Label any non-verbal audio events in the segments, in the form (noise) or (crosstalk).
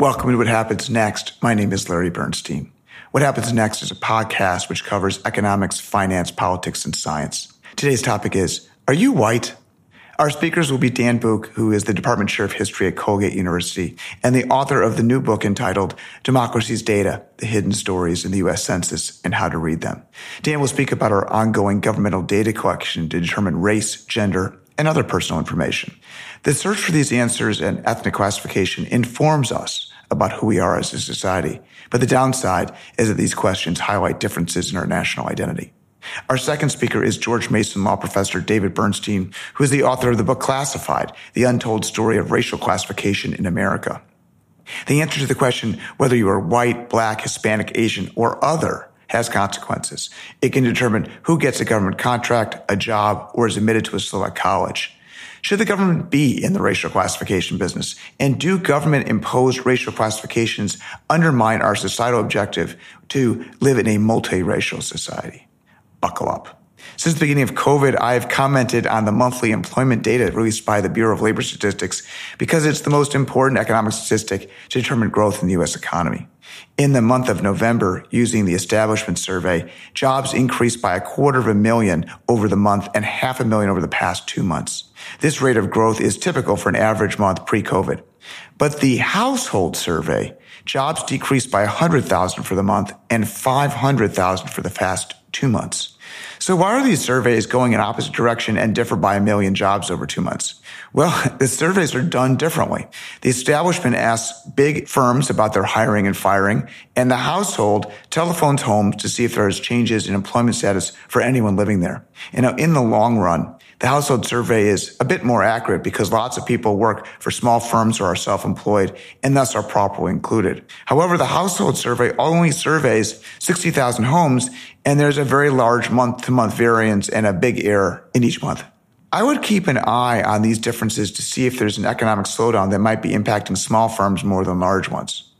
Welcome to What Happens Next. My name is Larry Bernstein. What Happens Next is a podcast which covers economics, finance, politics, and science. Today's topic is Are you white? Our speakers will be Dan Bouk, who is the Department Chair of History at Colgate University and the author of the new book entitled Democracy's Data, The Hidden Stories in the U.S. Census and How to Read Them. Dan will speak about our ongoing governmental data collection to determine race, gender, and other personal information. The search for these answers and ethnic classification informs us about who we are as a society. But the downside is that these questions highlight differences in our national identity. Our second speaker is George Mason Law Professor David Bernstein, who is the author of the book Classified, The Untold Story of Racial Classification in America. The answer to the question whether you are white, black, Hispanic, Asian, or other has consequences. It can determine who gets a government contract, a job, or is admitted to a select college. Should the government be in the racial classification business? And do government imposed racial classifications undermine our societal objective to live in a multiracial society? Buckle up. Since the beginning of COVID, I have commented on the monthly employment data released by the Bureau of Labor Statistics because it's the most important economic statistic to determine growth in the U.S. economy. In the month of November, using the establishment survey, jobs increased by a quarter of a million over the month and half a million over the past two months. This rate of growth is typical for an average month pre-COVID. But the household survey, jobs decreased by 100,000 for the month and 500,000 for the past two months. So why are these surveys going in opposite direction and differ by a million jobs over two months? Well, (laughs) the surveys are done differently. The establishment asks big firms about their hiring and firing, and the household telephones homes to see if there's changes in employment status for anyone living there. And in the long run, the household survey is a bit more accurate because lots of people work for small firms or are self-employed and thus are properly included. However, the household survey only surveys 60,000 homes and there's a very large month to month variance and a big error in each month. I would keep an eye on these differences to see if there's an economic slowdown that might be impacting small firms more than large ones.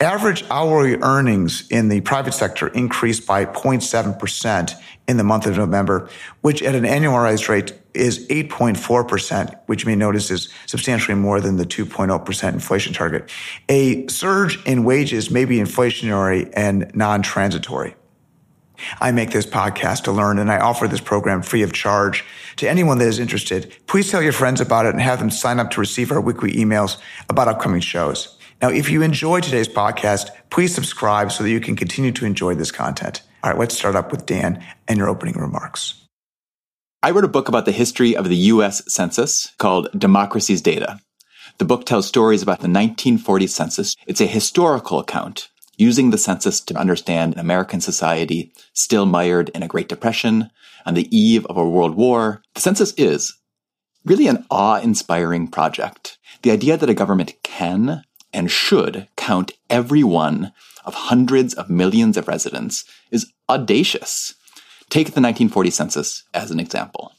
Average hourly earnings in the private sector increased by 0.7% in the month of November, which at an annualized rate is 8.4%, which you may notice is substantially more than the 2.0% inflation target. A surge in wages may be inflationary and non-transitory. I make this podcast to learn and I offer this program free of charge to anyone that is interested. Please tell your friends about it and have them sign up to receive our weekly emails about upcoming shows. Now, if you enjoy today's podcast, please subscribe so that you can continue to enjoy this content. All right, let's start up with Dan and your opening remarks. I wrote a book about the history of the US Census called Democracy's Data. The book tells stories about the 1940 census. It's a historical account using the census to understand an American society still mired in a Great Depression, on the eve of a world war. The census is really an awe-inspiring project. The idea that a government can and should count every one of hundreds of millions of residents is audacious. Take the 1940 census as an example.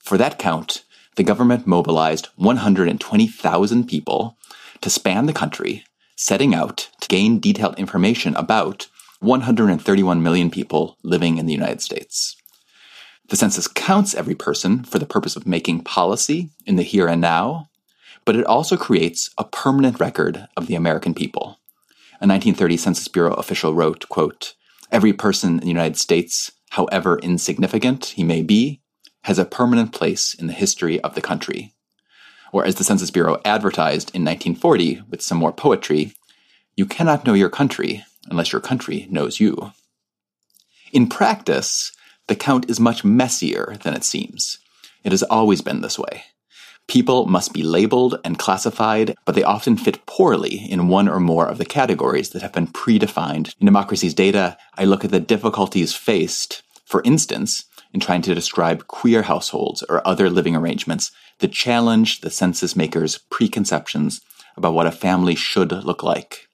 For that count, the government mobilized 120,000 people to span the country, setting out to gain detailed information about 131 million people living in the United States. The census counts every person for the purpose of making policy in the here and now, but it also creates a permanent record of the American people. A 1930 Census Bureau official wrote, quote, Every person in the United States, however insignificant he may be, has a permanent place in the history of the country. Or as the Census Bureau advertised in 1940 with some more poetry, you cannot know your country unless your country knows you. In practice, the count is much messier than it seems. It has always been this way. People must be labeled and classified, but they often fit poorly in one or more of the categories that have been predefined. In Democracy's Data, I look at the difficulties faced, for instance, in trying to describe queer households or other living arrangements that challenge the census makers' preconceptions about what a family should look like.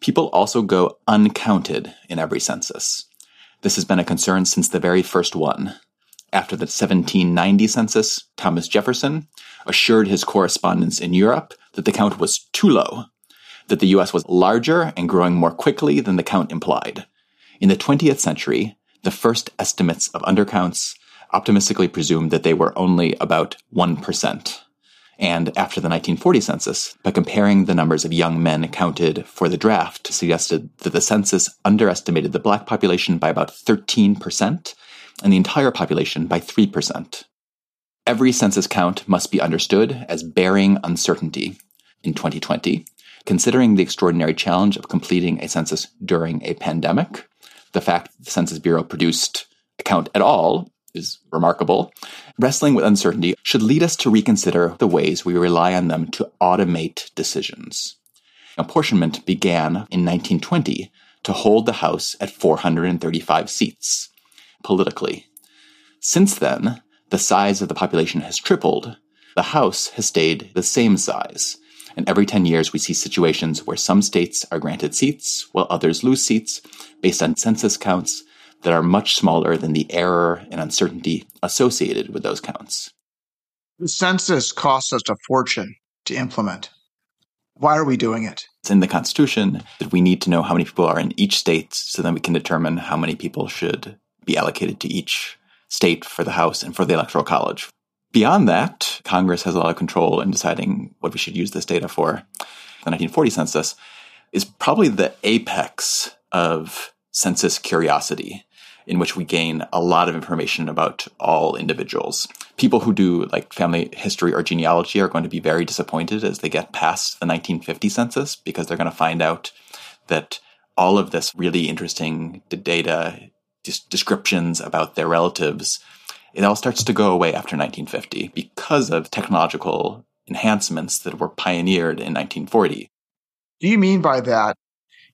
People also go uncounted in every census. This has been a concern since the very first one. After the 1790 census, Thomas Jefferson assured his correspondents in Europe that the count was too low, that the US was larger and growing more quickly than the count implied. In the 20th century, the first estimates of undercounts optimistically presumed that they were only about 1%. And after the 1940 census, by comparing the numbers of young men counted for the draft, suggested that the census underestimated the black population by about 13% and the entire population by 3%. Every census count must be understood as bearing uncertainty in 2020, considering the extraordinary challenge of completing a census during a pandemic. The fact that the Census Bureau produced a count at all is remarkable. Wrestling with uncertainty should lead us to reconsider the ways we rely on them to automate decisions. Apportionment began in 1920 to hold the House at 435 seats politically. Since then, the size of the population has tripled. The House has stayed the same size. And every 10 years, we see situations where some states are granted seats while others lose seats based on census counts that are much smaller than the error and uncertainty associated with those counts. The census costs us a fortune to implement. Why are we doing it? It's in the Constitution that we need to know how many people are in each state so then we can determine how many people should be allocated to each state for the House and for the Electoral College. Beyond that, Congress has a lot of control in deciding what we should use this data for. The 1940 census is probably the apex of census curiosity in which we gain a lot of information about all individuals. People who do like family history or genealogy are going to be very disappointed as they get past the 1950 census because they're going to find out that all of this really interesting data, descriptions about their relatives, it all starts to go away after 1950 because of technological enhancements that were pioneered in 1940. Do you mean by that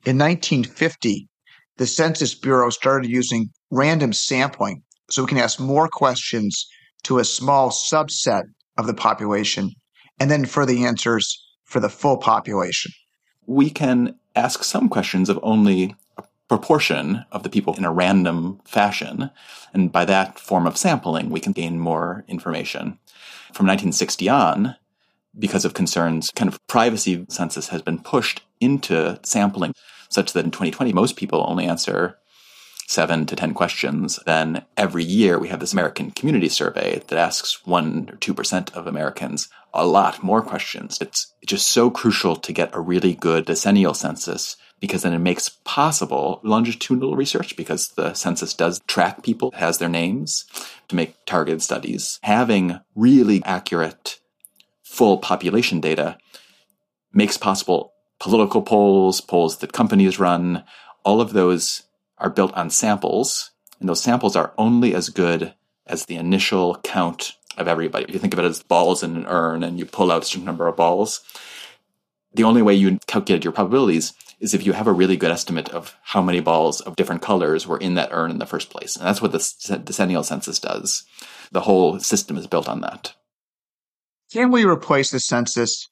in 1950, the Census Bureau started using random sampling so we can ask more questions to a small subset of the population and then for the answers for the full population? We can ask some questions of only proportion of the people in a random fashion. And by that form of sampling, we can gain more information. From 1960 on, because of concerns, kind of privacy census has been pushed into sampling such that in 2020, most people only answer seven to 10 questions, then every year we have this American Community Survey that asks 1 or 2% of Americans a lot more questions. It's just so crucial to get a really good decennial census because then it makes possible longitudinal research because the census does track people, has their names to make targeted studies. Having really accurate full population data makes possible political polls, polls that companies run, all of those are built on samples, and those samples are only as good as the initial count of everybody. If you think of it as balls in an urn and you pull out a certain number of balls, the only way you calculate your probabilities is if you have a really good estimate of how many balls of different colors were in that urn in the first place. And that's what the decennial census does. The whole system is built on that. Can we replace the census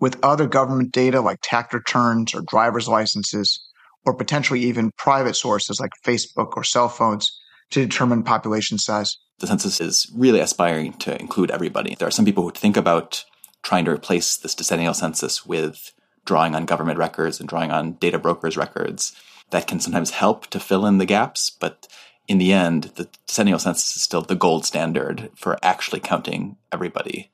with other government data like tax returns or driver's licenses or potentially even private sources like Facebook or cell phones to determine population size? The census is really aspiring to include everybody. There are some people who think about trying to replace this decennial census with drawing on government records and drawing on data brokers' records. That can sometimes help to fill in the gaps, but in the end, the decennial census is still the gold standard for actually counting everybody.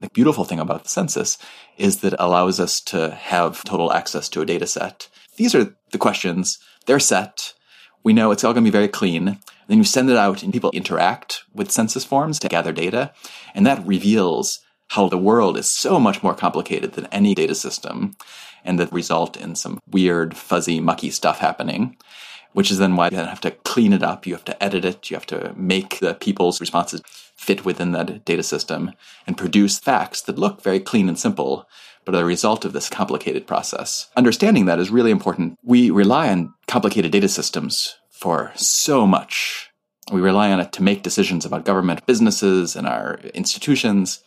The beautiful thing about the census is that it allows us to have total access to a data set these are the questions. They're set. We know it's all going to be very clean. Then you send it out and people interact with census forms to gather data. And that reveals how the world is so much more complicated than any data system and that result in some weird, fuzzy, mucky stuff happening, which is then why you have to clean it up. You have to edit it. You have to make the people's responses fit within that data system and produce facts that look very clean and simple, but are a result of this complicated process. Understanding that is really important. We rely on complicated data systems for so much. We rely on it to make decisions about government, businesses, and our institutions.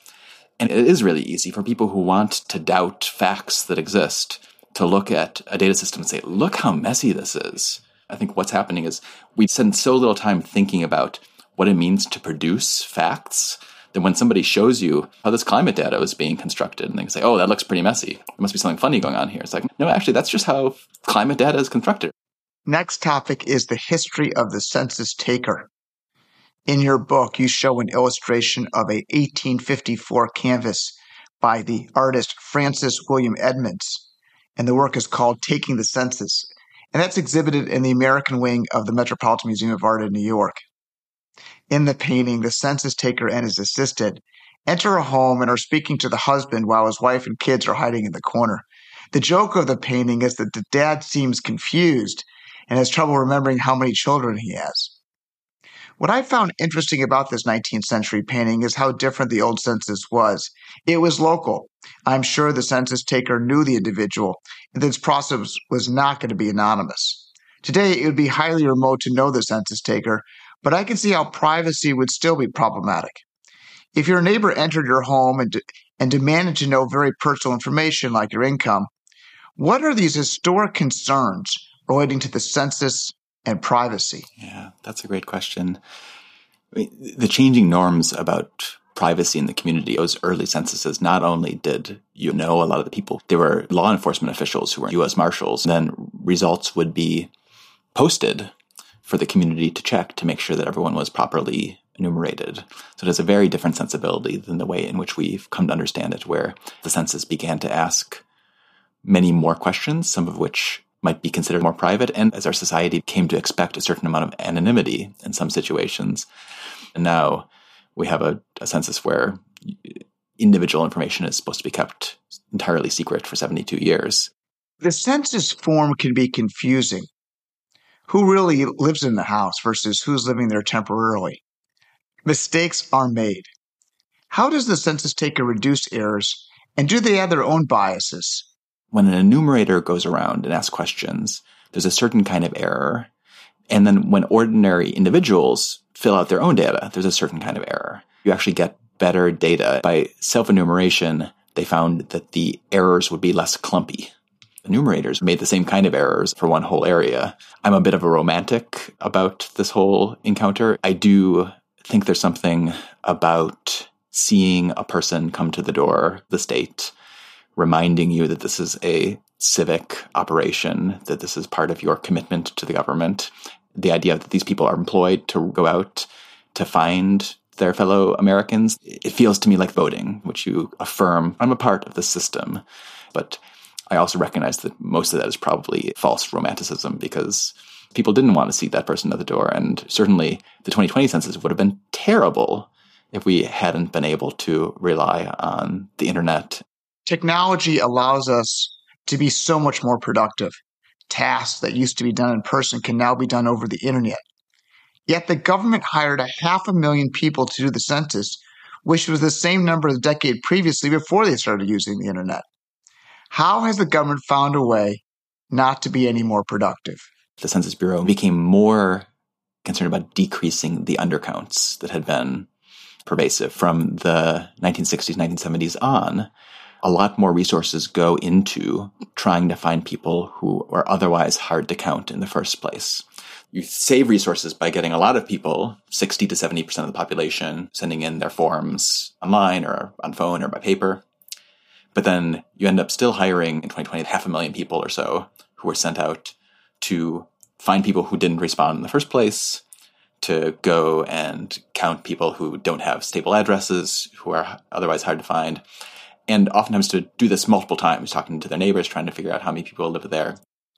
And it is really easy for people who want to doubt facts that exist to look at a data system and say, look how messy this is. I think what's happening is we spend so little time thinking about what it means to produce facts that when somebody shows you how this climate data is being constructed, and they can say, oh, that looks pretty messy. There must be something funny going on here. It's like, no, actually, that's just how climate data is constructed. Next topic is the history of the census taker. In your book, you show an illustration of a 1854 canvas by the artist Francis William Edmonds. And the work is called Taking the Census. And that's exhibited in the American wing of the Metropolitan Museum of Art in New York. In the painting, the census taker and his assistant enter a home and are speaking to the husband while his wife and kids are hiding in the corner. The joke of the painting is that the dad seems confused and has trouble remembering how many children he has. What I found interesting about this 19th century painting is how different the old census was. It was local. I'm sure the census taker knew the individual, and this process was not going to be anonymous. Today, it would be highly remote to know the census taker, but I can see how privacy would still be problematic. If your neighbor entered your home and, and demanded to know very personal information like your income, what are these historic concerns relating to the census and privacy? Yeah, that's a great question. The changing norms about privacy in the community, those early censuses, not only did you know a lot of the people, there were law enforcement officials who were U.S. Marshals. and Then results would be posted for the community to check to make sure that everyone was properly enumerated. So it has a very different sensibility than the way in which we've come to understand it, where the census began to ask many more questions, some of which might be considered more private. And as our society came to expect a certain amount of anonymity in some situations, and now we have a, a census where individual information is supposed to be kept entirely secret for 72 years. The census form can be confusing. Who really lives in the house versus who's living there temporarily? Mistakes are made. How does the census taker reduce errors, and do they have their own biases? When an enumerator goes around and asks questions, there's a certain kind of error. And then when ordinary individuals fill out their own data, there's a certain kind of error. You actually get better data. By self enumeration, they found that the errors would be less clumpy. Enumerators made the same kind of errors for one whole area. I'm a bit of a romantic about this whole encounter. I do think there's something about seeing a person come to the door, the state, reminding you that this is a civic operation, that this is part of your commitment to the government. The idea that these people are employed to go out to find their fellow Americans, it feels to me like voting, which you affirm, I'm a part of the system. But I also recognize that most of that is probably false romanticism because people didn't want to see that person at the door. And certainly the 2020 census would have been terrible if we hadn't been able to rely on the internet. Technology allows us to be so much more productive. Tasks that used to be done in person can now be done over the internet. Yet the government hired a half a million people to do the census, which was the same number the decade previously before they started using the internet. How has the government found a way not to be any more productive? the Census Bureau became more concerned about decreasing the undercounts that had been pervasive from the 1960s, 1970s on. A lot more resources go into trying to find people who are otherwise hard to count in the first place. You save resources by getting a lot of people, 60 to 70% of the population, sending in their forms online or on phone or by paper. But then you end up still hiring in 2020 half a million people or so who were sent out to find people who didn't respond in the first place, to go and count people who don't have stable addresses, who are otherwise hard to find, and oftentimes to do this multiple times, talking to their neighbors, trying to figure out how many people live there.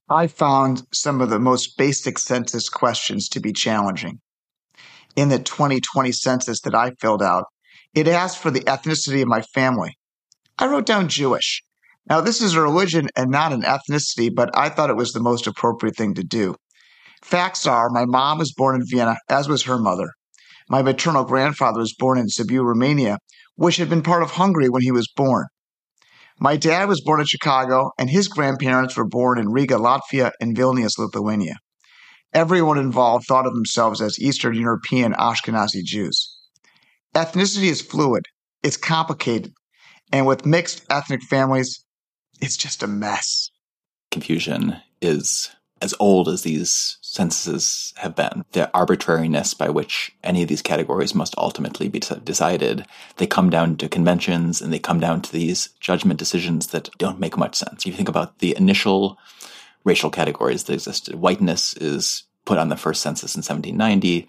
I found some of the most basic census questions to be challenging. In the 2020 census that I filled out, it asked for the ethnicity of my family. I wrote down Jewish. Now, this is a religion and not an ethnicity, but I thought it was the most appropriate thing to do. Facts are my mom was born in Vienna, as was her mother. My maternal grandfather was born in Sibiu, Romania, which had been part of Hungary when he was born. My dad was born in Chicago, and his grandparents were born in Riga, Latvia, and Vilnius, Lithuania. Everyone involved thought of themselves as Eastern European Ashkenazi Jews. Ethnicity is fluid, it's complicated, and with mixed ethnic families, it's just a mess. Confusion is as old as these censuses have been. The arbitrariness by which any of these categories must ultimately be decided, they come down to conventions and they come down to these judgment decisions that don't make much sense. You think about the initial racial categories that existed, whiteness is put on the first census in 1790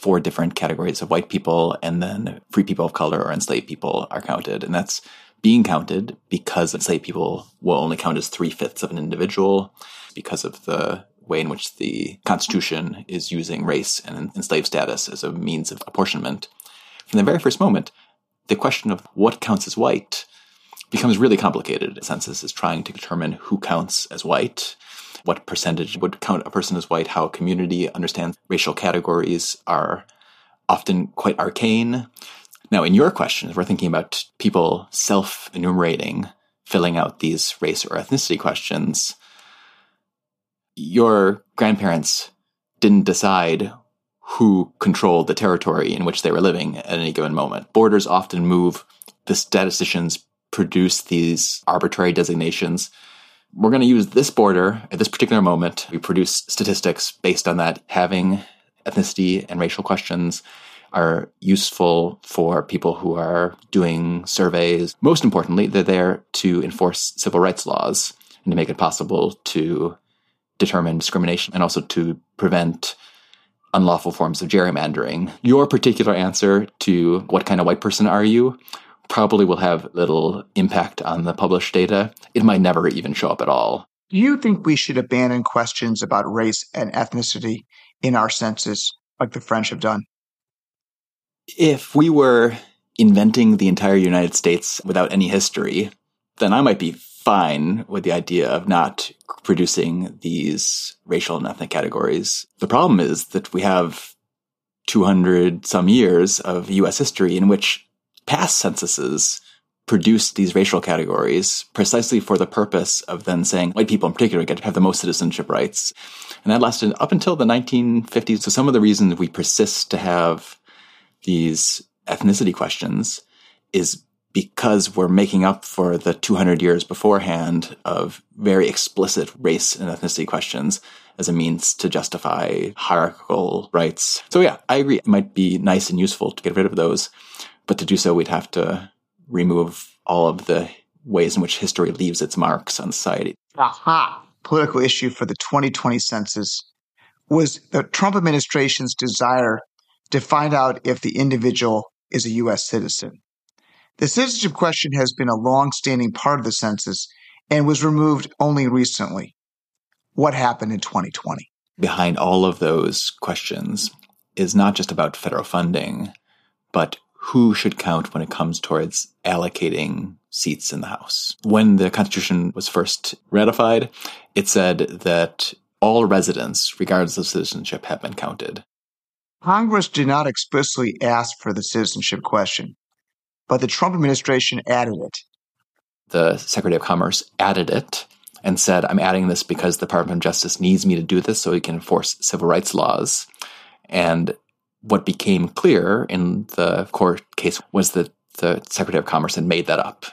four different categories of white people, and then free people of color or enslaved people are counted. And that's being counted because enslaved people will only count as three fifths of an individual because of the way in which the Constitution is using race and enslaved status as a means of apportionment. From the very first moment, the question of what counts as white becomes really complicated. The census is trying to determine who counts as white, what percentage would count a person as white, how a community understands racial categories are often quite arcane. Now, in your questions, we're thinking about people self enumerating, filling out these race or ethnicity questions. Your grandparents didn't decide who controlled the territory in which they were living at any given moment. Borders often move. The statisticians produce these arbitrary designations. We're going to use this border at this particular moment. We produce statistics based on that, having ethnicity and racial questions are useful for people who are doing surveys. Most importantly, they're there to enforce civil rights laws and to make it possible to determine discrimination and also to prevent unlawful forms of gerrymandering. Your particular answer to what kind of white person are you probably will have little impact on the published data. It might never even show up at all. Do you think we should abandon questions about race and ethnicity in our census like the French have done? If we were inventing the entire United States without any history, then I might be fine with the idea of not producing these racial and ethnic categories. The problem is that we have 200 some years of US history in which past censuses produced these racial categories precisely for the purpose of then saying white people in particular get to have the most citizenship rights. And that lasted up until the 1950s. So some of the reasons we persist to have these ethnicity questions is because we're making up for the 200 years beforehand of very explicit race and ethnicity questions as a means to justify hierarchical rights. So yeah, I agree. It might be nice and useful to get rid of those, but to do so, we'd have to remove all of the ways in which history leaves its marks on society. Aha! Political issue for the 2020 census was the Trump administration's desire to find out if the individual is a U.S. citizen. The citizenship question has been a long-standing part of the census and was removed only recently. What happened in 2020? Behind all of those questions is not just about federal funding, but who should count when it comes towards allocating seats in the House. When the Constitution was first ratified, it said that all residents, regardless of citizenship, have been counted. Congress did not explicitly ask for the citizenship question, but the Trump administration added it. The Secretary of Commerce added it and said, I'm adding this because the Department of Justice needs me to do this so we can enforce civil rights laws. And what became clear in the court case was that the Secretary of Commerce had made that up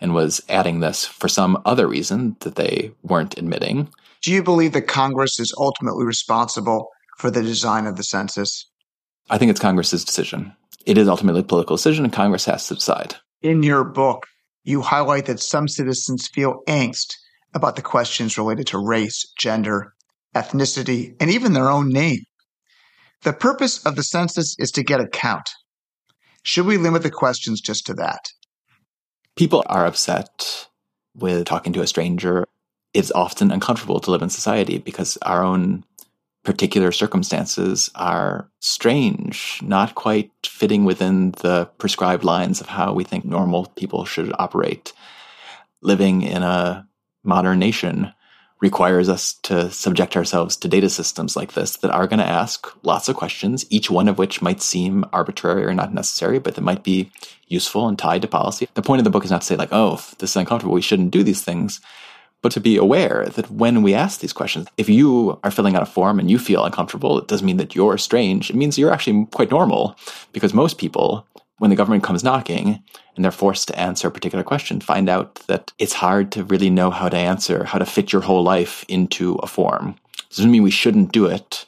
and was adding this for some other reason that they weren't admitting. Do you believe that Congress is ultimately responsible for the design of the census? I think it's Congress's decision. It is ultimately a political decision, and Congress has to decide. In your book, you highlight that some citizens feel angst about the questions related to race, gender, ethnicity, and even their own name. The purpose of the census is to get a count. Should we limit the questions just to that? People are upset with talking to a stranger. It's often uncomfortable to live in society because our own particular circumstances are strange, not quite fitting within the prescribed lines of how we think normal people should operate. Living in a modern nation requires us to subject ourselves to data systems like this that are going to ask lots of questions, each one of which might seem arbitrary or not necessary, but that might be useful and tied to policy. The point of the book is not to say, like, oh, this is uncomfortable, we shouldn't do these things but to be aware that when we ask these questions, if you are filling out a form and you feel uncomfortable, it doesn't mean that you're strange. It means you're actually quite normal because most people, when the government comes knocking and they're forced to answer a particular question, find out that it's hard to really know how to answer, how to fit your whole life into a form. It doesn't mean we shouldn't do it,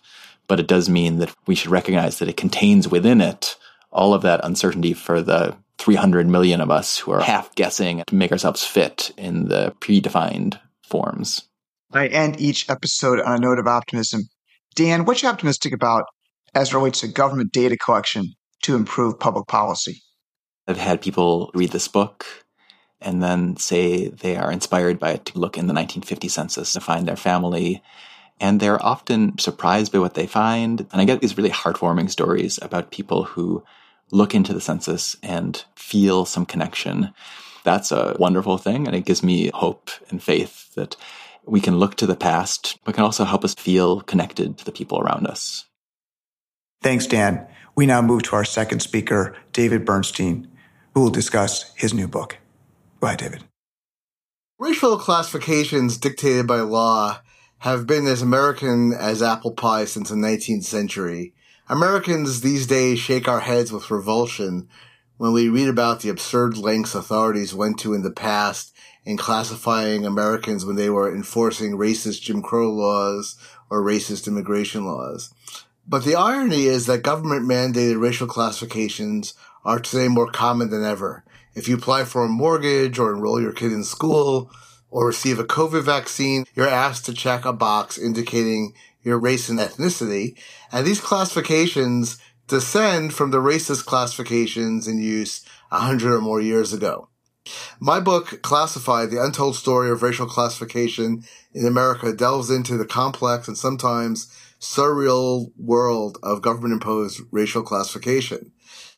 but it does mean that we should recognize that it contains within it all of that uncertainty for the 300 million of us who are half guessing to make ourselves fit in the predefined forms. I end each episode on a note of optimism. Dan, what you optimistic about as it relates to government data collection to improve public policy? I've had people read this book and then say they are inspired by it to look in the 1950 census to find their family. And they're often surprised by what they find. And I get these really heartwarming stories about people who look into the census and feel some connection. That's a wonderful thing. And it gives me hope and faith that we can look to the past, but can also help us feel connected to the people around us. Thanks, Dan. We now move to our second speaker, David Bernstein, who will discuss his new book. Go ahead, David. Racial classifications dictated by law have been as American as apple pie since the 19th century. Americans these days shake our heads with revulsion when we read about the absurd lengths authorities went to in the past in classifying Americans when they were enforcing racist Jim Crow laws or racist immigration laws. But the irony is that government mandated racial classifications are today more common than ever. If you apply for a mortgage or enroll your kid in school or receive a COVID vaccine, you're asked to check a box indicating your race and ethnicity. And these classifications descend from the racist classifications in use a hundred or more years ago. My book, Classified, The Untold Story of Racial Classification in America, delves into the complex and sometimes surreal world of government imposed racial classification.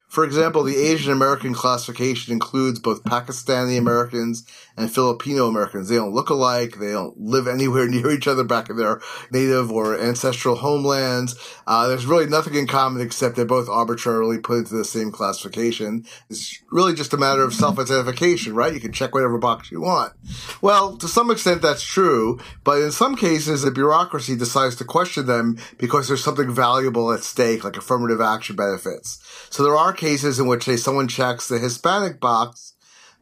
For example, the Asian American classification includes both Pakistani Americans and Filipino Americans. They don't look alike. They don't live anywhere (laughs) near each other back in their native or ancestral homelands. Uh, there's really nothing in common except they're both arbitrarily put into the same classification. It's really just a matter of self-identification, right? You can check whatever box you want. Well, to some extent that's true, but in some cases the bureaucracy decides to question them because there's something valuable at stake, like affirmative action benefits. So there are cases in which, say, someone checks the Hispanic box,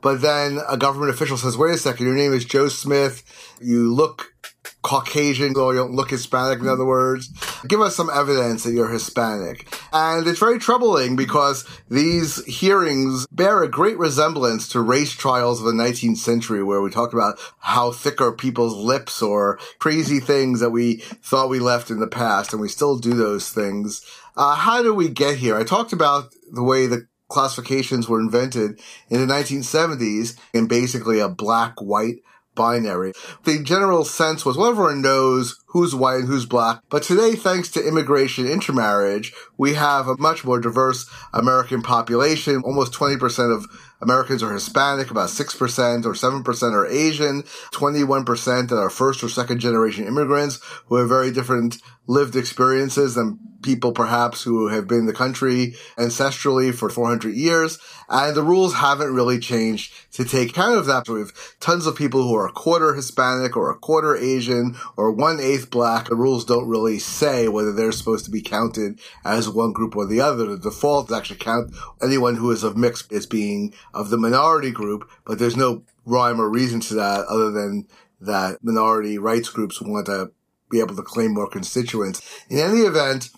but then a government official says, wait a second, your name is Joe Smith. You look Caucasian, or you don't look Hispanic, in other words. Give us some evidence that you're Hispanic. And it's very troubling because these hearings bear a great resemblance to race trials of the 19th century where we talked about how thick are people's lips or crazy things that we thought we left in the past, and we still do those things. Uh, how do we get here? I talked about the way the classifications were invented in the 1970s in basically a black white binary. The general sense was well, everyone knows who's white and who's black. But today, thanks to immigration intermarriage, we have a much more diverse American population. Almost 20% of Americans are Hispanic, about 6% or 7% are Asian, 21% that are first or second generation immigrants who have very different lived experiences than people perhaps who have been in the country ancestrally for 400 years. And the rules haven't really changed to take account of that. So we have tons of people who are a quarter Hispanic or a quarter Asian or one eighth black. The rules don't really say whether they're supposed to be counted as one group or the other. The default is actually count anyone who is of mixed as being of the minority group, but there's no rhyme or reason to that other than that minority rights groups want to be able to claim more constituents. In any event,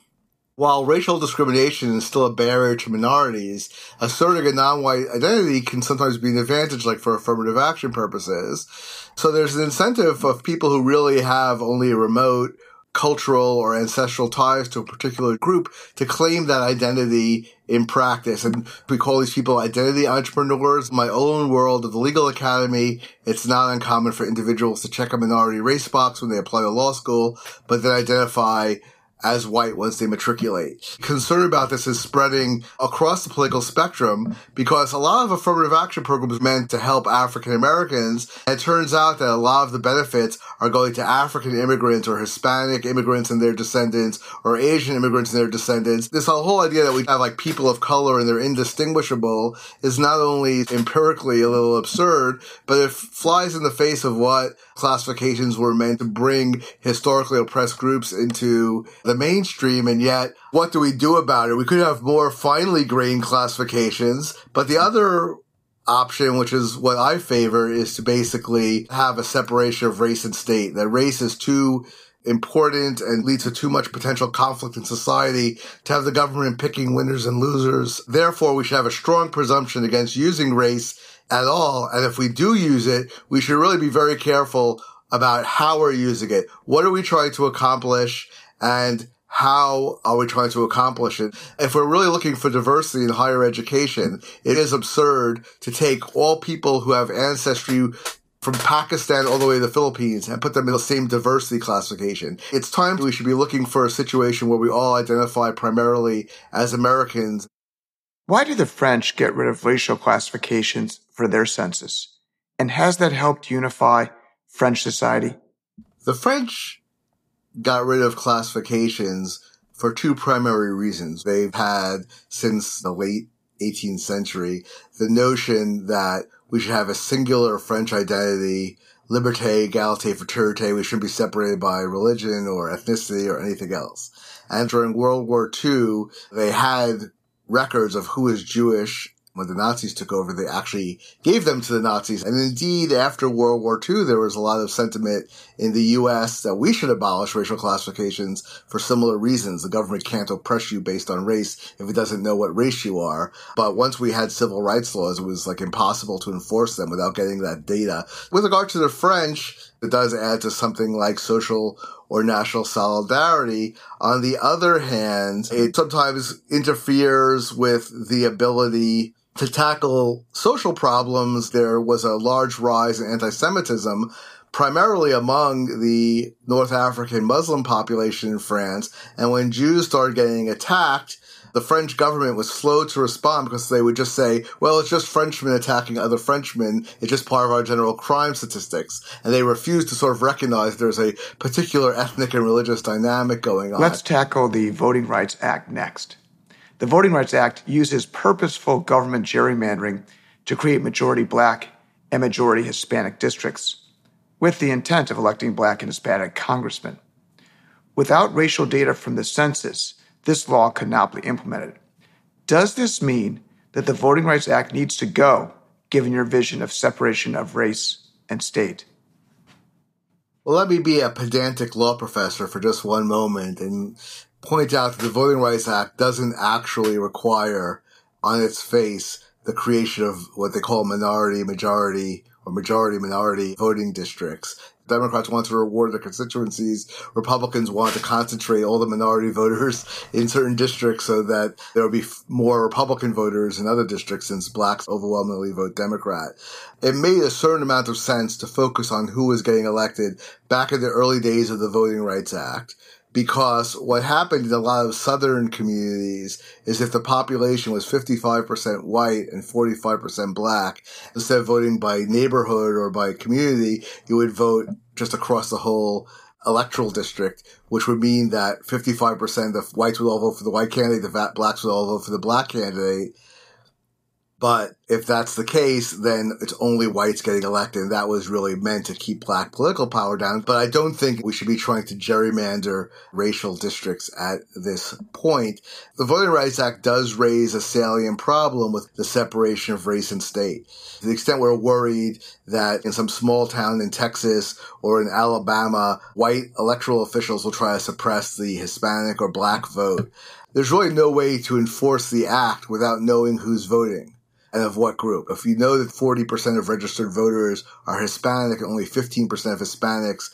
while racial discrimination is still a barrier to minorities, asserting a non-white identity can sometimes be an advantage, like for affirmative action purposes. So there's an incentive of people who really have only a remote cultural or ancestral ties to a particular group to claim that identity in practice. And we call these people identity entrepreneurs. My own world of the legal academy, it's not uncommon for individuals to check a minority race box when they apply to law school, but then identify as white once they matriculate. Concern about this is spreading across the political spectrum because a lot of affirmative action programs meant to help African Americans. It turns out that a lot of the benefits are going to African immigrants or Hispanic immigrants and their descendants or Asian immigrants and their descendants. This whole idea that we have like people of color and they're indistinguishable is not only empirically a little absurd, but it flies in the face of what classifications were meant to bring historically oppressed groups into the mainstream. And yet, what do we do about it? We could have more finely grained classifications, but the other option, which is what I favor, is to basically have a separation of race and state. That race is too important and leads to too much potential conflict in society to have the government picking winners and losers. Therefore, we should have a strong presumption against using race at all. And if we do use it, we should really be very careful about how we're using it. What are we trying to accomplish? And how are we trying to accomplish it? If we're really looking for diversity in higher education, it is absurd to take all people who have ancestry from Pakistan all the way to the Philippines and put them in the same diversity classification. It's time we should be looking for a situation where we all identify primarily as Americans. Why did the French get rid of racial classifications for their census? And has that helped unify French society? The French got rid of classifications for two primary reasons. They've had since the late 18th century the notion that we should have a singular French identity, liberté, égalité, fraternité. We shouldn't be separated by religion or ethnicity or anything else. And during World War II, they had records of who is Jewish when the Nazis took over, they actually gave them to the Nazis. And indeed, after World War II, there was a lot of sentiment in the U.S. that we should abolish racial classifications for similar reasons. The government can't oppress you based on race if it doesn't know what race you are. But once we had civil rights laws, it was like impossible to enforce them without getting that data. With regard to the French, it does add to something like social or national solidarity. On the other hand, it sometimes interferes with the ability to tackle social problems, there was a large rise in anti-Semitism, primarily among the North African Muslim population in France. And when Jews started getting attacked, the French government was slow to respond because they would just say, well, it's just Frenchmen attacking other Frenchmen. It's just part of our general crime statistics. And they refused to sort of recognize there's a particular ethnic and religious dynamic going on. Let's tackle the Voting Rights Act next. The Voting Rights Act uses purposeful government gerrymandering to create majority black and majority Hispanic districts with the intent of electing black and Hispanic congressmen. Without racial data from the census, this law could not be implemented. Does this mean that the Voting Rights Act needs to go, given your vision of separation of race and state? Well, let me be a pedantic law professor for just one moment and point out that the Voting Rights Act doesn't actually require on its face the creation of what they call minority majority or majority minority voting districts. Democrats want to reward their constituencies. Republicans want to concentrate all the minority (laughs) voters in certain districts so that there will be more Republican voters in other districts since blacks overwhelmingly vote Democrat. It made a certain amount of sense to focus on who was getting elected back in the early days of the Voting Rights Act because what happened in a lot of southern communities is if the population was 55% white and 45% black, instead of voting by neighborhood or by community, you would vote just across the whole electoral district, which would mean that 55% of whites would all vote for the white candidate, the blacks would all vote for the black candidate, but if that's the case, then it's only whites getting elected. And that was really meant to keep black political power down. But I don't think we should be trying to gerrymander racial districts at this point. The Voting Rights Act does raise a salient problem with the separation of race and state. To the extent we're worried that in some small town in Texas or in Alabama, white electoral officials will try to suppress the Hispanic or black vote. There's really no way to enforce the act without knowing who's voting and of what group. If you know that 40% of registered voters are Hispanic and only 15% of Hispanics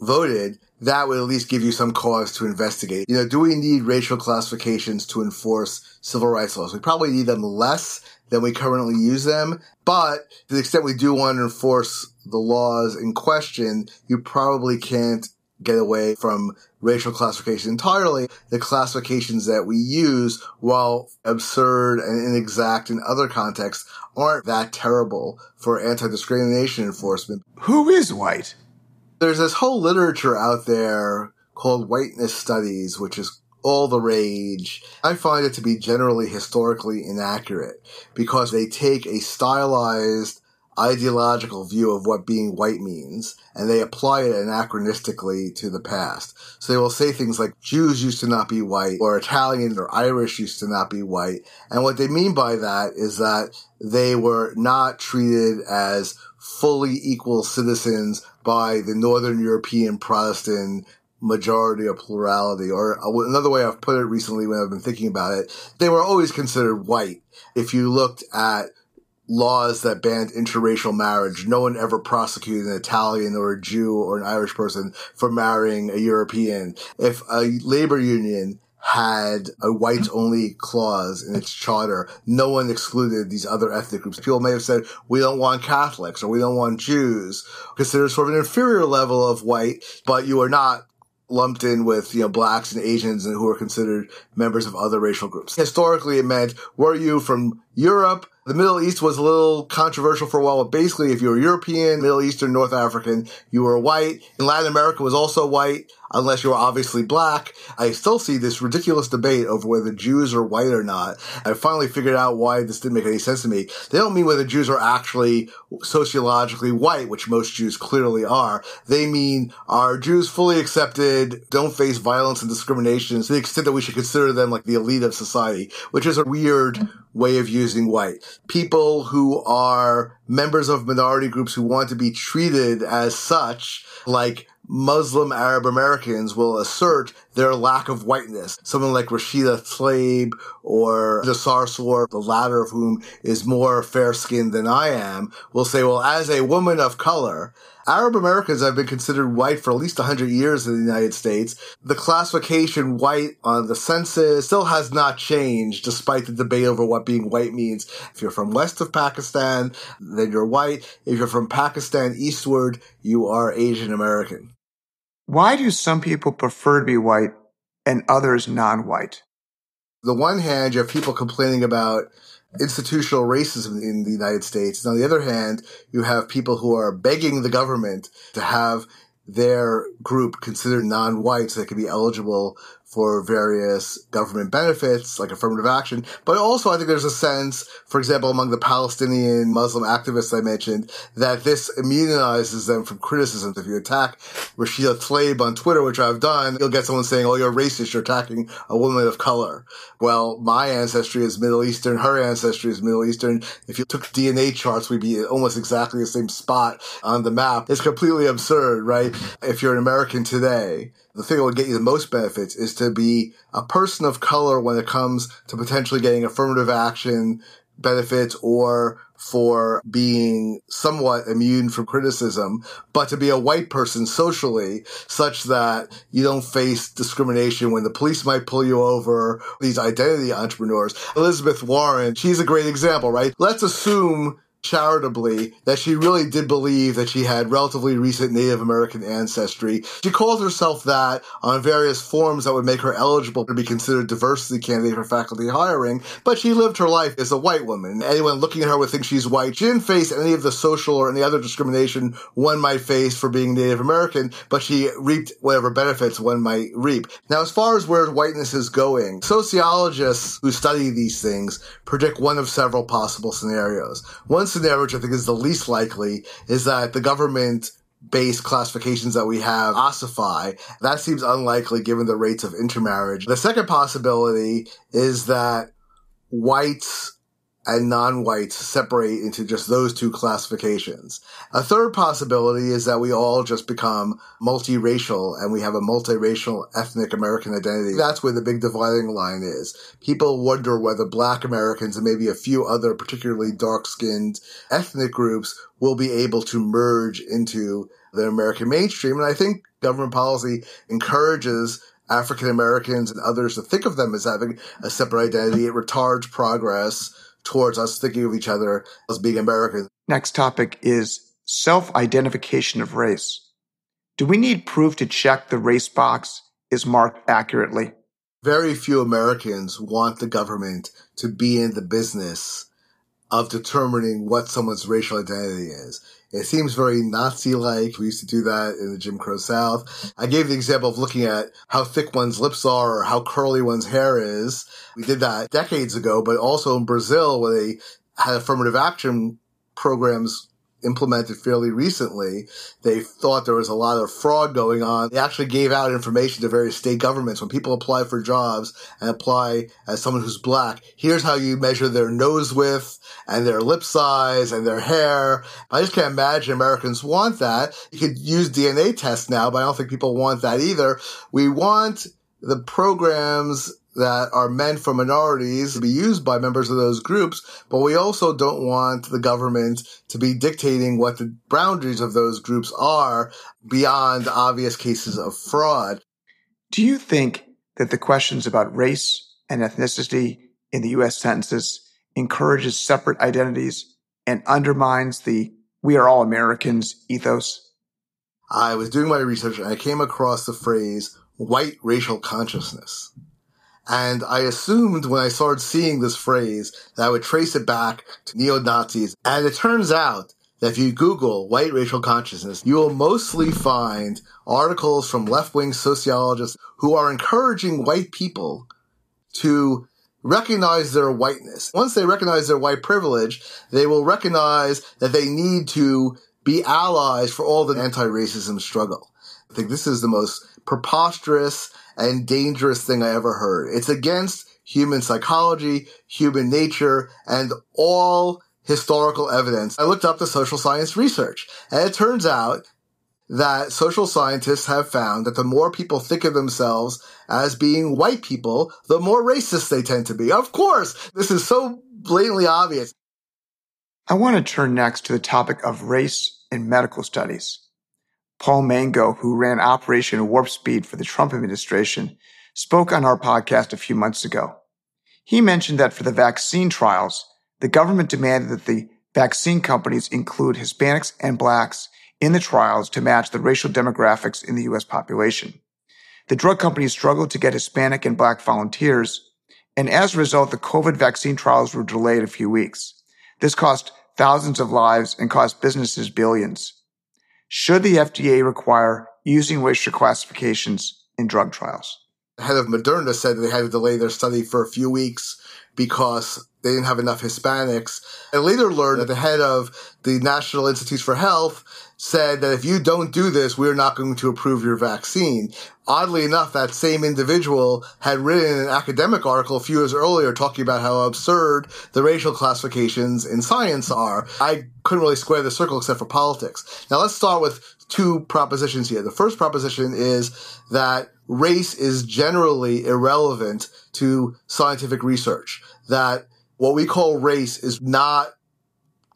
voted, that would at least give you some cause to investigate. You know, do we need racial classifications to enforce civil rights laws? We probably need them less than we currently use them, but to the extent we do want to enforce the laws in question, you probably can't get away from racial classification entirely. The classifications that we use, while absurd and inexact in other contexts, aren't that terrible for anti-discrimination enforcement. Who is white? There's this whole literature out there called whiteness studies, which is all the rage. I find it to be generally historically inaccurate because they take a stylized ideological view of what being white means, and they apply it anachronistically to the past. So they will say things like Jews used to not be white, or Italian or Irish used to not be white. And what they mean by that is that they were not treated as fully equal citizens by the Northern European Protestant majority or plurality, or another way I've put it recently when I've been thinking about it, they were always considered white. If you looked at laws that banned interracial marriage. No one ever prosecuted an Italian or a Jew or an Irish person for marrying a European. If a labor union had a whites only clause in its charter. No one excluded these other ethnic groups. People may have said, we don't want Catholics or we don't want Jews, considered sort of an inferior level of white, but you are not lumped in with, you know, blacks and Asians and who are considered members of other racial groups. Historically, it meant, were you from Europe? The Middle East was a little controversial for a while, but basically, if you were European, Middle Eastern, North African, you were white. And Latin America was also white, unless you were obviously black. I still see this ridiculous debate over whether Jews are white or not. I finally figured out why this didn't make any sense to me. They don't mean whether Jews are actually sociologically white, which most Jews clearly are. They mean are Jews fully accepted, don't face violence and discrimination to the extent that we should consider them like the elite of society, which is a weird way of using white. People who are members of minority groups who want to be treated as such, like Muslim Arab Americans will assert their lack of whiteness. Someone like Rashida Tlaib or Jasar Sawar, the latter of whom is more fair skinned than I am, will say, well, as a woman of color, Arab Americans have been considered white for at least 100 years in the United States. The classification white on the census still has not changed despite the debate over what being white means. If you're from west of Pakistan, then you're white. If you're from Pakistan eastward, you are Asian American. Why do some people prefer to be white and others non white? The one hand, you have people complaining about institutional racism in the United States. And on the other hand, you have people who are begging the government to have their group considered non-white so they can be eligible for various government benefits like affirmative action. But also, I think there's a sense, for example, among the Palestinian Muslim activists I mentioned, that this immunizes them from criticism. If you attack Rashida Tlaib on Twitter, which I've done, you'll get someone saying, oh, you're racist, you're attacking a woman of color. Well, my ancestry is Middle Eastern, her ancestry is Middle Eastern. If you took DNA charts, we'd be almost exactly the same spot on the map. It's completely absurd, right? If you're an American today, the thing that would get you the most benefits is to be a person of color when it comes to potentially getting affirmative action benefits or for being somewhat immune from criticism, but to be a white person socially such that you don't face discrimination when the police might pull you over, these identity entrepreneurs. Elizabeth Warren, she's a great example, right? Let's assume charitably that she really did believe that she had relatively recent Native American ancestry. She called herself that on various forms that would make her eligible to be considered diversity candidate for faculty hiring, but she lived her life as a white woman. Anyone looking at her would think she's white. She didn't face any of the social or any other discrimination one might face for being Native American, but she reaped whatever benefits one might reap. Now, as far as where whiteness is going, sociologists who study these things predict one of several possible scenarios. One scenario, which I think is the least likely, is that the government based classifications that we have ossify. That seems unlikely given the rates of intermarriage. The second possibility is that whites and non-whites separate into just those two classifications. A third possibility is that we all just become multiracial and we have a multiracial ethnic American identity. That's where the big dividing line is. People wonder whether black Americans and maybe a few other particularly dark-skinned ethnic groups will be able to merge into the American mainstream. And I think government policy encourages African Americans and others to think of them as having a separate identity. It retards progress towards us thinking of each other as being Americans. Next topic is self identification of race. Do we need proof to check the race box is marked accurately? Very few Americans want the government to be in the business of determining what someone's racial identity is. It seems very Nazi-like. We used to do that in the Jim Crow South. I gave the example of looking at how thick one's lips are or how curly one's hair is. We did that decades ago, but also in Brazil where they had affirmative action programs implemented fairly recently, they thought there was a lot of fraud going on. They actually gave out information to various state governments. When people apply for jobs and apply as someone who's black, here's how you measure their nose width and their lip size and their hair. I just can't imagine Americans want that. You could use DNA tests now, but I don't think people want that either. We want the programs that are meant for minorities to be used by members of those groups, but we also don't want the government to be dictating what the boundaries of those groups are beyond obvious cases of fraud. Do you think that the questions about race and ethnicity in the U.S. census encourages separate identities and undermines the we are all Americans ethos? I was doing my research and I came across the phrase white racial consciousness. And I assumed when I started seeing this phrase that I would trace it back to neo-Nazis. And it turns out that if you Google white racial consciousness, you will mostly find articles from left-wing sociologists who are encouraging white people to recognize their whiteness. Once they recognize their white privilege, they will recognize that they need to be allies for all the anti-racism struggle. I think this is the most preposterous and dangerous thing I ever heard. It's against human psychology, human nature, and all historical evidence. I looked up the social science research, and it turns out that social scientists have found that the more people think of themselves as being white people, the more racist they tend to be. Of course, this is so blatantly obvious. I want to turn next to the topic of race in medical studies. Paul Mango, who ran Operation Warp Speed for the Trump administration, spoke on our podcast a few months ago. He mentioned that for the vaccine trials, the government demanded that the vaccine companies include Hispanics and blacks in the trials to match the racial demographics in the U.S. population. The drug companies struggled to get Hispanic and black volunteers, and as a result, the COVID vaccine trials were delayed a few weeks. This cost thousands of lives and cost businesses billions. Should the FDA require using racial classifications in drug trials? The head of Moderna said they had to delay their study for a few weeks because they didn't have enough Hispanics. I later learned that the head of the National Institutes for Health said that if you don't do this, we're not going to approve your vaccine. Oddly enough, that same individual had written an academic article a few years earlier talking about how absurd the racial classifications in science are. I couldn't really square the circle except for politics. Now let's start with two propositions here. The first proposition is that race is generally irrelevant to scientific research. That what we call race is not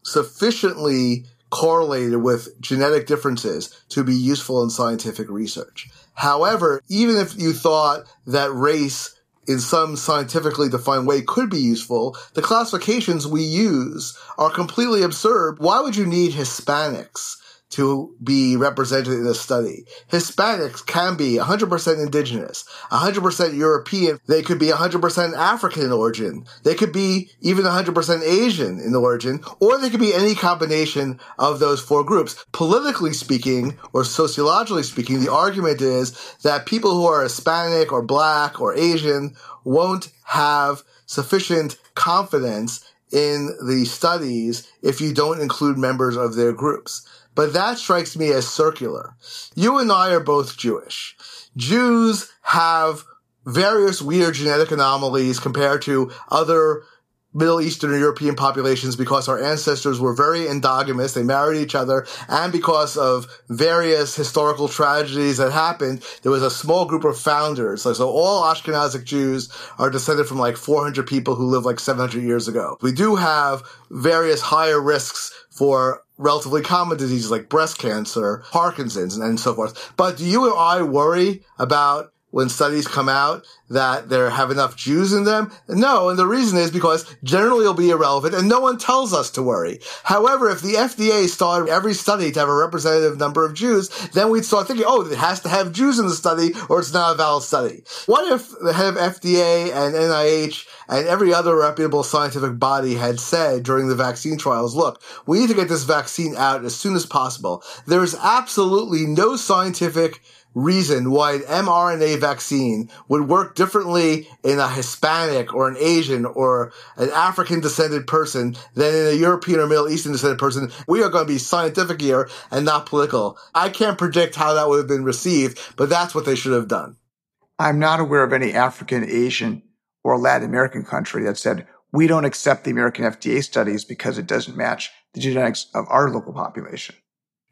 sufficiently correlated with genetic differences to be useful in scientific research. However, even if you thought that race in some scientifically defined way could be useful, the classifications we use are completely absurd. Why would you need Hispanics to be represented in a study. Hispanics can be 100% indigenous, 100% European. They could be 100% African in origin. They could be even 100% Asian in origin, or they could be any combination of those four groups. Politically speaking, or sociologically speaking, the argument is that people who are Hispanic or black or Asian won't have sufficient confidence in the studies if you don't include members of their groups but that strikes me as circular. You and I are both Jewish. Jews have various weird genetic anomalies compared to other Middle Eastern European populations because our ancestors were very endogamous. They married each other. And because of various historical tragedies that happened, there was a small group of founders. So, so all Ashkenazic Jews are descended from like 400 people who lived like 700 years ago. We do have various higher risks for relatively common diseases like breast cancer, Parkinson's, and so forth. But do you or I worry about when studies come out that there have enough Jews in them? No, and the reason is because generally it'll be irrelevant and no one tells us to worry. However, if the FDA started every study to have a representative number of Jews, then we'd start thinking, oh, it has to have Jews in the study or it's not a valid study. What if the head of FDA and NIH and every other reputable scientific body had said during the vaccine trials, look, we need to get this vaccine out as soon as possible. There is absolutely no scientific reason why an mRNA vaccine would work differently in a Hispanic or an Asian or an African descended person than in a European or Middle Eastern descended person. We are going to be scientific here and not political. I can't predict how that would have been received, but that's what they should have done. I'm not aware of any African, Asian, or Latin American country that said, we don't accept the American FDA studies because it doesn't match the genetics of our local population.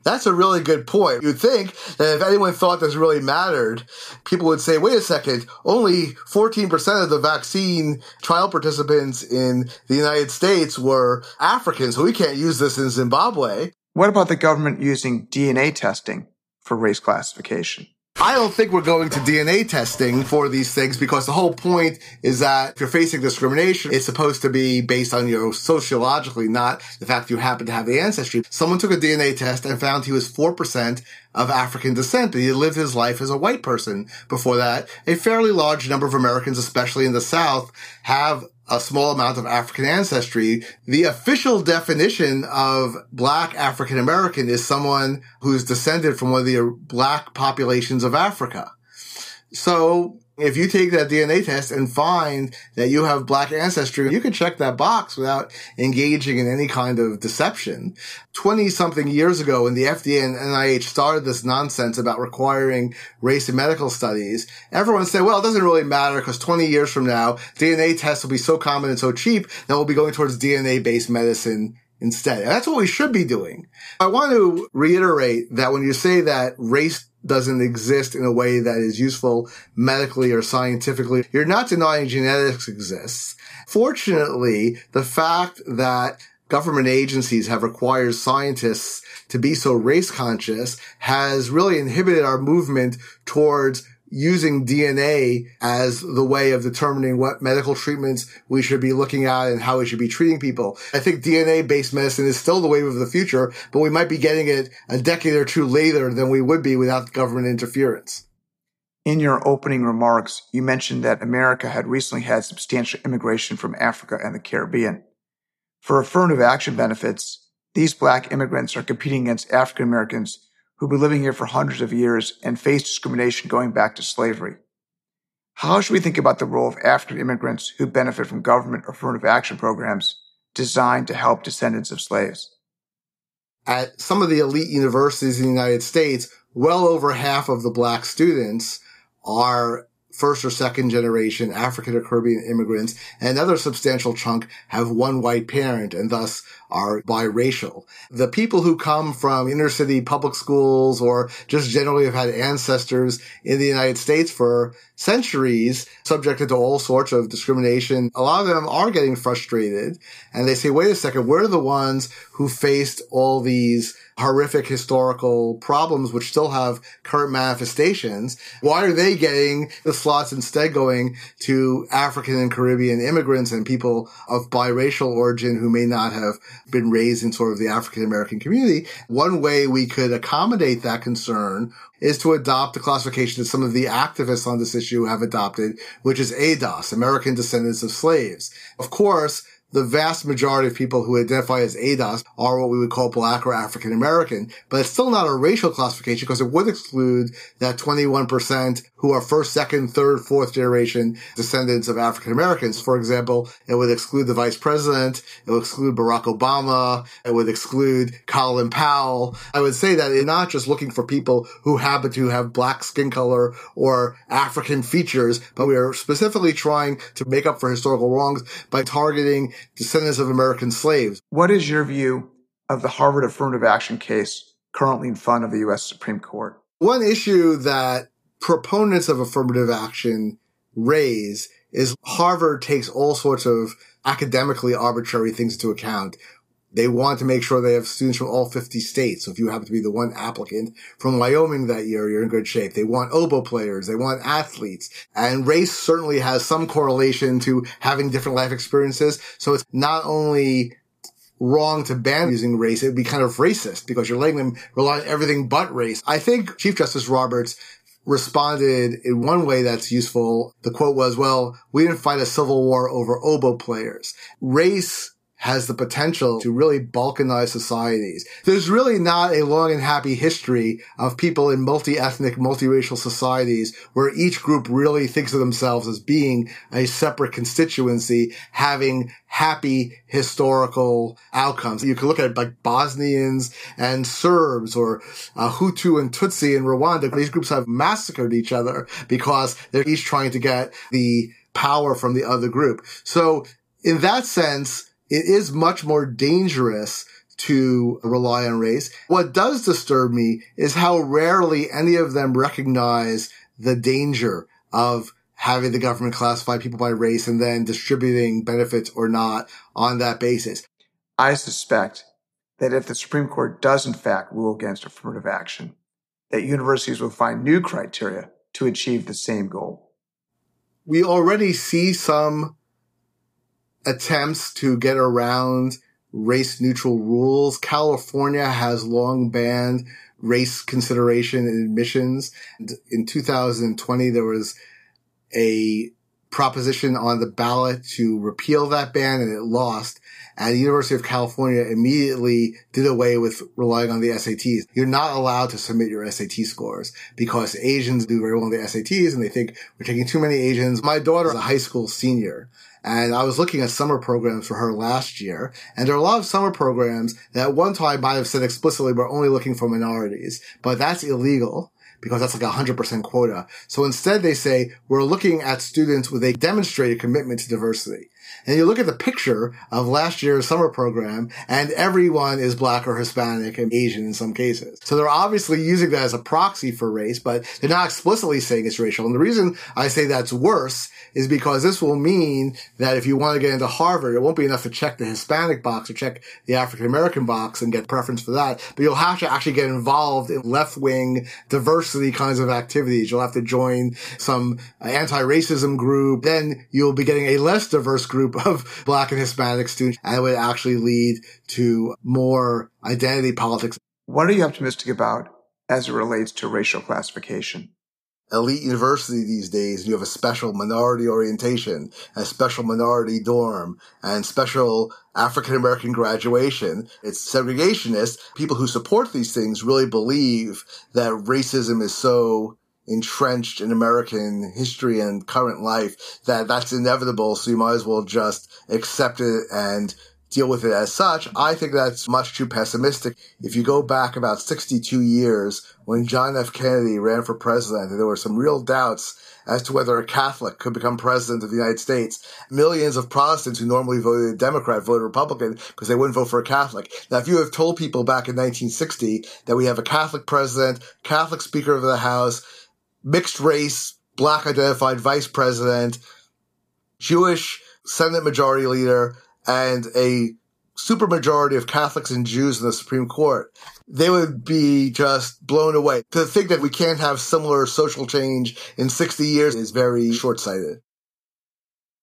That's a really good point. You'd think that if anyone thought this really mattered, people would say, wait a second, only 14% of the vaccine trial participants in the United States were African, so we can't use this in Zimbabwe. What about the government using DNA testing for race classification? I don't think we're going to DNA testing for these things because the whole point is that if you're facing discrimination, it's supposed to be based on your sociologically, not the fact you happen to have the ancestry. Someone took a DNA test and found he was 4% of African descent. And he lived his life as a white person before that. A fairly large number of Americans, especially in the South, have a small amount of African ancestry. The official definition of black African American is someone who's descended from one of the black populations of Africa. So if you take that DNA test and find that you have black ancestry, you can check that box without engaging in any kind of deception. 20 something years ago when the FDA and NIH started this nonsense about requiring race in medical studies, everyone said, well, it doesn't really matter because 20 years from now, DNA tests will be so common and so cheap that we'll be going towards DNA based medicine instead. That's what we should be doing. I want to reiterate that when you say that race doesn't exist in a way that is useful medically or scientifically. You're not denying genetics exists. Fortunately, the fact that government agencies have required scientists to be so race conscious has really inhibited our movement towards using DNA as the way of determining what medical treatments we should be looking at and how we should be treating people. I think DNA based medicine is still the wave of the future, but we might be getting it a decade or two later than we would be without government interference. In your opening remarks, you mentioned that America had recently had substantial immigration from Africa and the Caribbean. For affirmative action benefits, these black immigrants are competing against African Americans who've been living here for hundreds of years and face discrimination going back to slavery. How should we think about the role of African immigrants who benefit from government affirmative action programs designed to help descendants of slaves? At some of the elite universities in the United States, well over half of the black students are first or second generation African or Caribbean immigrants, and another substantial chunk have one white parent and thus are biracial. The people who come from inner city public schools or just generally have had ancestors in the United States for centuries, subjected to all sorts of discrimination, a lot of them are getting frustrated and they say, wait a second, we're the ones who faced all these horrific historical problems which still have current manifestations. Why are they getting the slots instead going to African and Caribbean immigrants and people of biracial origin who may not have been raised in sort of the African American community? One way we could accommodate that concern is to adopt the classification that some of the activists on this issue have adopted, which is ADOS, American Descendants of Slaves. Of course, the vast majority of people who identify as ADOS are what we would call black or African American, but it's still not a racial classification because it would exclude that 21% who are first, second, third, fourth generation descendants of African Americans. For example, it would exclude the vice president. It would exclude Barack Obama. It would exclude Colin Powell. I would say that it's not just looking for people who happen to have black skin color or African features, but we are specifically trying to make up for historical wrongs by targeting descendants of American slaves. What is your view of the Harvard affirmative action case currently in front of the U.S. Supreme Court? One issue that proponents of affirmative action raise is Harvard takes all sorts of academically arbitrary things into account. They want to make sure they have students from all 50 states. So if you happen to be the one applicant from Wyoming that year, you're in good shape. They want oboe players. They want athletes. And race certainly has some correlation to having different life experiences. So it's not only wrong to ban using race. It would be kind of racist because you're letting them rely on everything but race. I think Chief Justice Roberts responded in one way that's useful. The quote was, well, we didn't fight a civil war over oboe players. Race has the potential to really balkanize societies. There's really not a long and happy history of people in multi-ethnic, multiracial societies where each group really thinks of themselves as being a separate constituency, having happy historical outcomes. You can look at like Bosnians and Serbs or uh, Hutu and Tutsi in Rwanda. These groups have massacred each other because they're each trying to get the power from the other group. So in that sense, it is much more dangerous to rely on race. What does disturb me is how rarely any of them recognize the danger of having the government classify people by race and then distributing benefits or not on that basis. I suspect that if the Supreme Court does in fact rule against affirmative action, that universities will find new criteria to achieve the same goal. We already see some attempts to get around race neutral rules. California has long banned race consideration in admissions. In 2020, there was a proposition on the ballot to repeal that ban and it lost. And the University of California immediately did away with relying on the SATs. You're not allowed to submit your SAT scores because Asians do very well on the SATs and they think we're taking too many Asians. My daughter is a high school senior and I was looking at summer programs for her last year and there are a lot of summer programs that one time might have said explicitly we're only looking for minorities, but that's illegal because that's like a hundred percent quota. So instead they say we're looking at students with a demonstrated commitment to diversity. And you look at the picture of last year's summer program and everyone is black or Hispanic and Asian in some cases. So they're obviously using that as a proxy for race, but they're not explicitly saying it's racial. And the reason I say that's worse is because this will mean that if you want to get into Harvard, it won't be enough to check the Hispanic box or check the African American box and get preference for that, but you'll have to actually get involved in left wing diversity kinds of activities. You'll have to join some anti-racism group. Then you'll be getting a less diverse group of black and Hispanic students and it would actually lead to more identity politics. What are you optimistic about as it relates to racial classification? elite university these days, you have a special minority orientation, a special minority dorm, and special African American graduation. It's segregationist. People who support these things really believe that racism is so entrenched in American history and current life that that's inevitable. So you might as well just accept it and deal with it as such. I think that's much too pessimistic. If you go back about 62 years when John F. Kennedy ran for president, there were some real doubts as to whether a Catholic could become president of the United States. Millions of Protestants who normally voted Democrat voted Republican because they wouldn't vote for a Catholic. Now, if you have told people back in 1960 that we have a Catholic president, Catholic Speaker of the House, mixed race, black identified vice president, Jewish Senate majority leader, and a supermajority of Catholics and Jews in the Supreme Court, they would be just blown away. To think that we can't have similar social change in 60 years is very short sighted.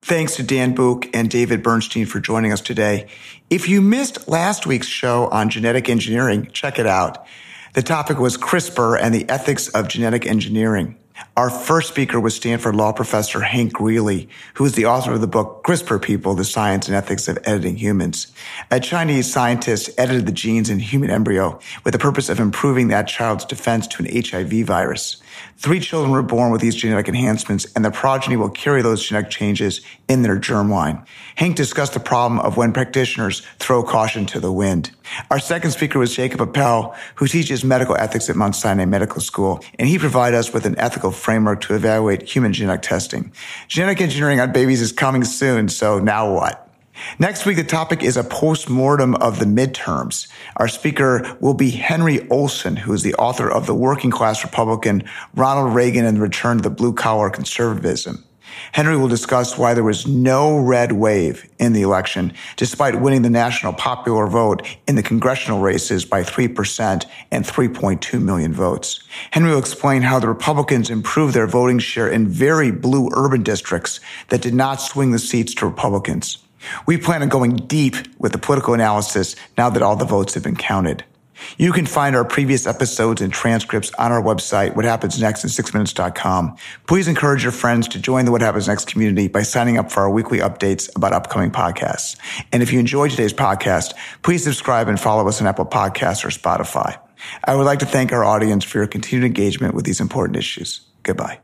Thanks to Dan Bouk and David Bernstein for joining us today. If you missed last week's show on genetic engineering, check it out. The topic was CRISPR and the ethics of genetic engineering. Our first speaker was Stanford law professor Hank Greely, who is the author of the book CRISPR People, The Science and Ethics of Editing Humans. A Chinese scientist edited the genes in human embryo with the purpose of improving that child's defense to an HIV virus. Three children were born with these genetic enhancements, and the progeny will carry those genetic changes in their germline. Hank discussed the problem of when practitioners throw caution to the wind. Our second speaker was Jacob Appel, who teaches medical ethics at Mount Sinai Medical School, and he provided us with an ethical framework to evaluate human genetic testing. Genetic engineering on babies is coming soon, so now what? Next week, the topic is a post-mortem of the midterms. Our speaker will be Henry Olsen, who is the author of The Working Class Republican, Ronald Reagan and the Return to the Blue Collar Conservatism. Henry will discuss why there was no red wave in the election, despite winning the national popular vote in the congressional races by 3% and 3.2 million votes. Henry will explain how the Republicans improved their voting share in very blue urban districts that did not swing the seats to Republicans. We plan on going deep with the political analysis now that all the votes have been counted. You can find our previous episodes and transcripts on our website, What Happens Next in 6minutes.com. Please encourage your friends to join the What Happens Next community by signing up for our weekly updates about upcoming podcasts. And if you enjoyed today's podcast, please subscribe and follow us on Apple Podcasts or Spotify. I would like to thank our audience for your continued engagement with these important issues. Goodbye.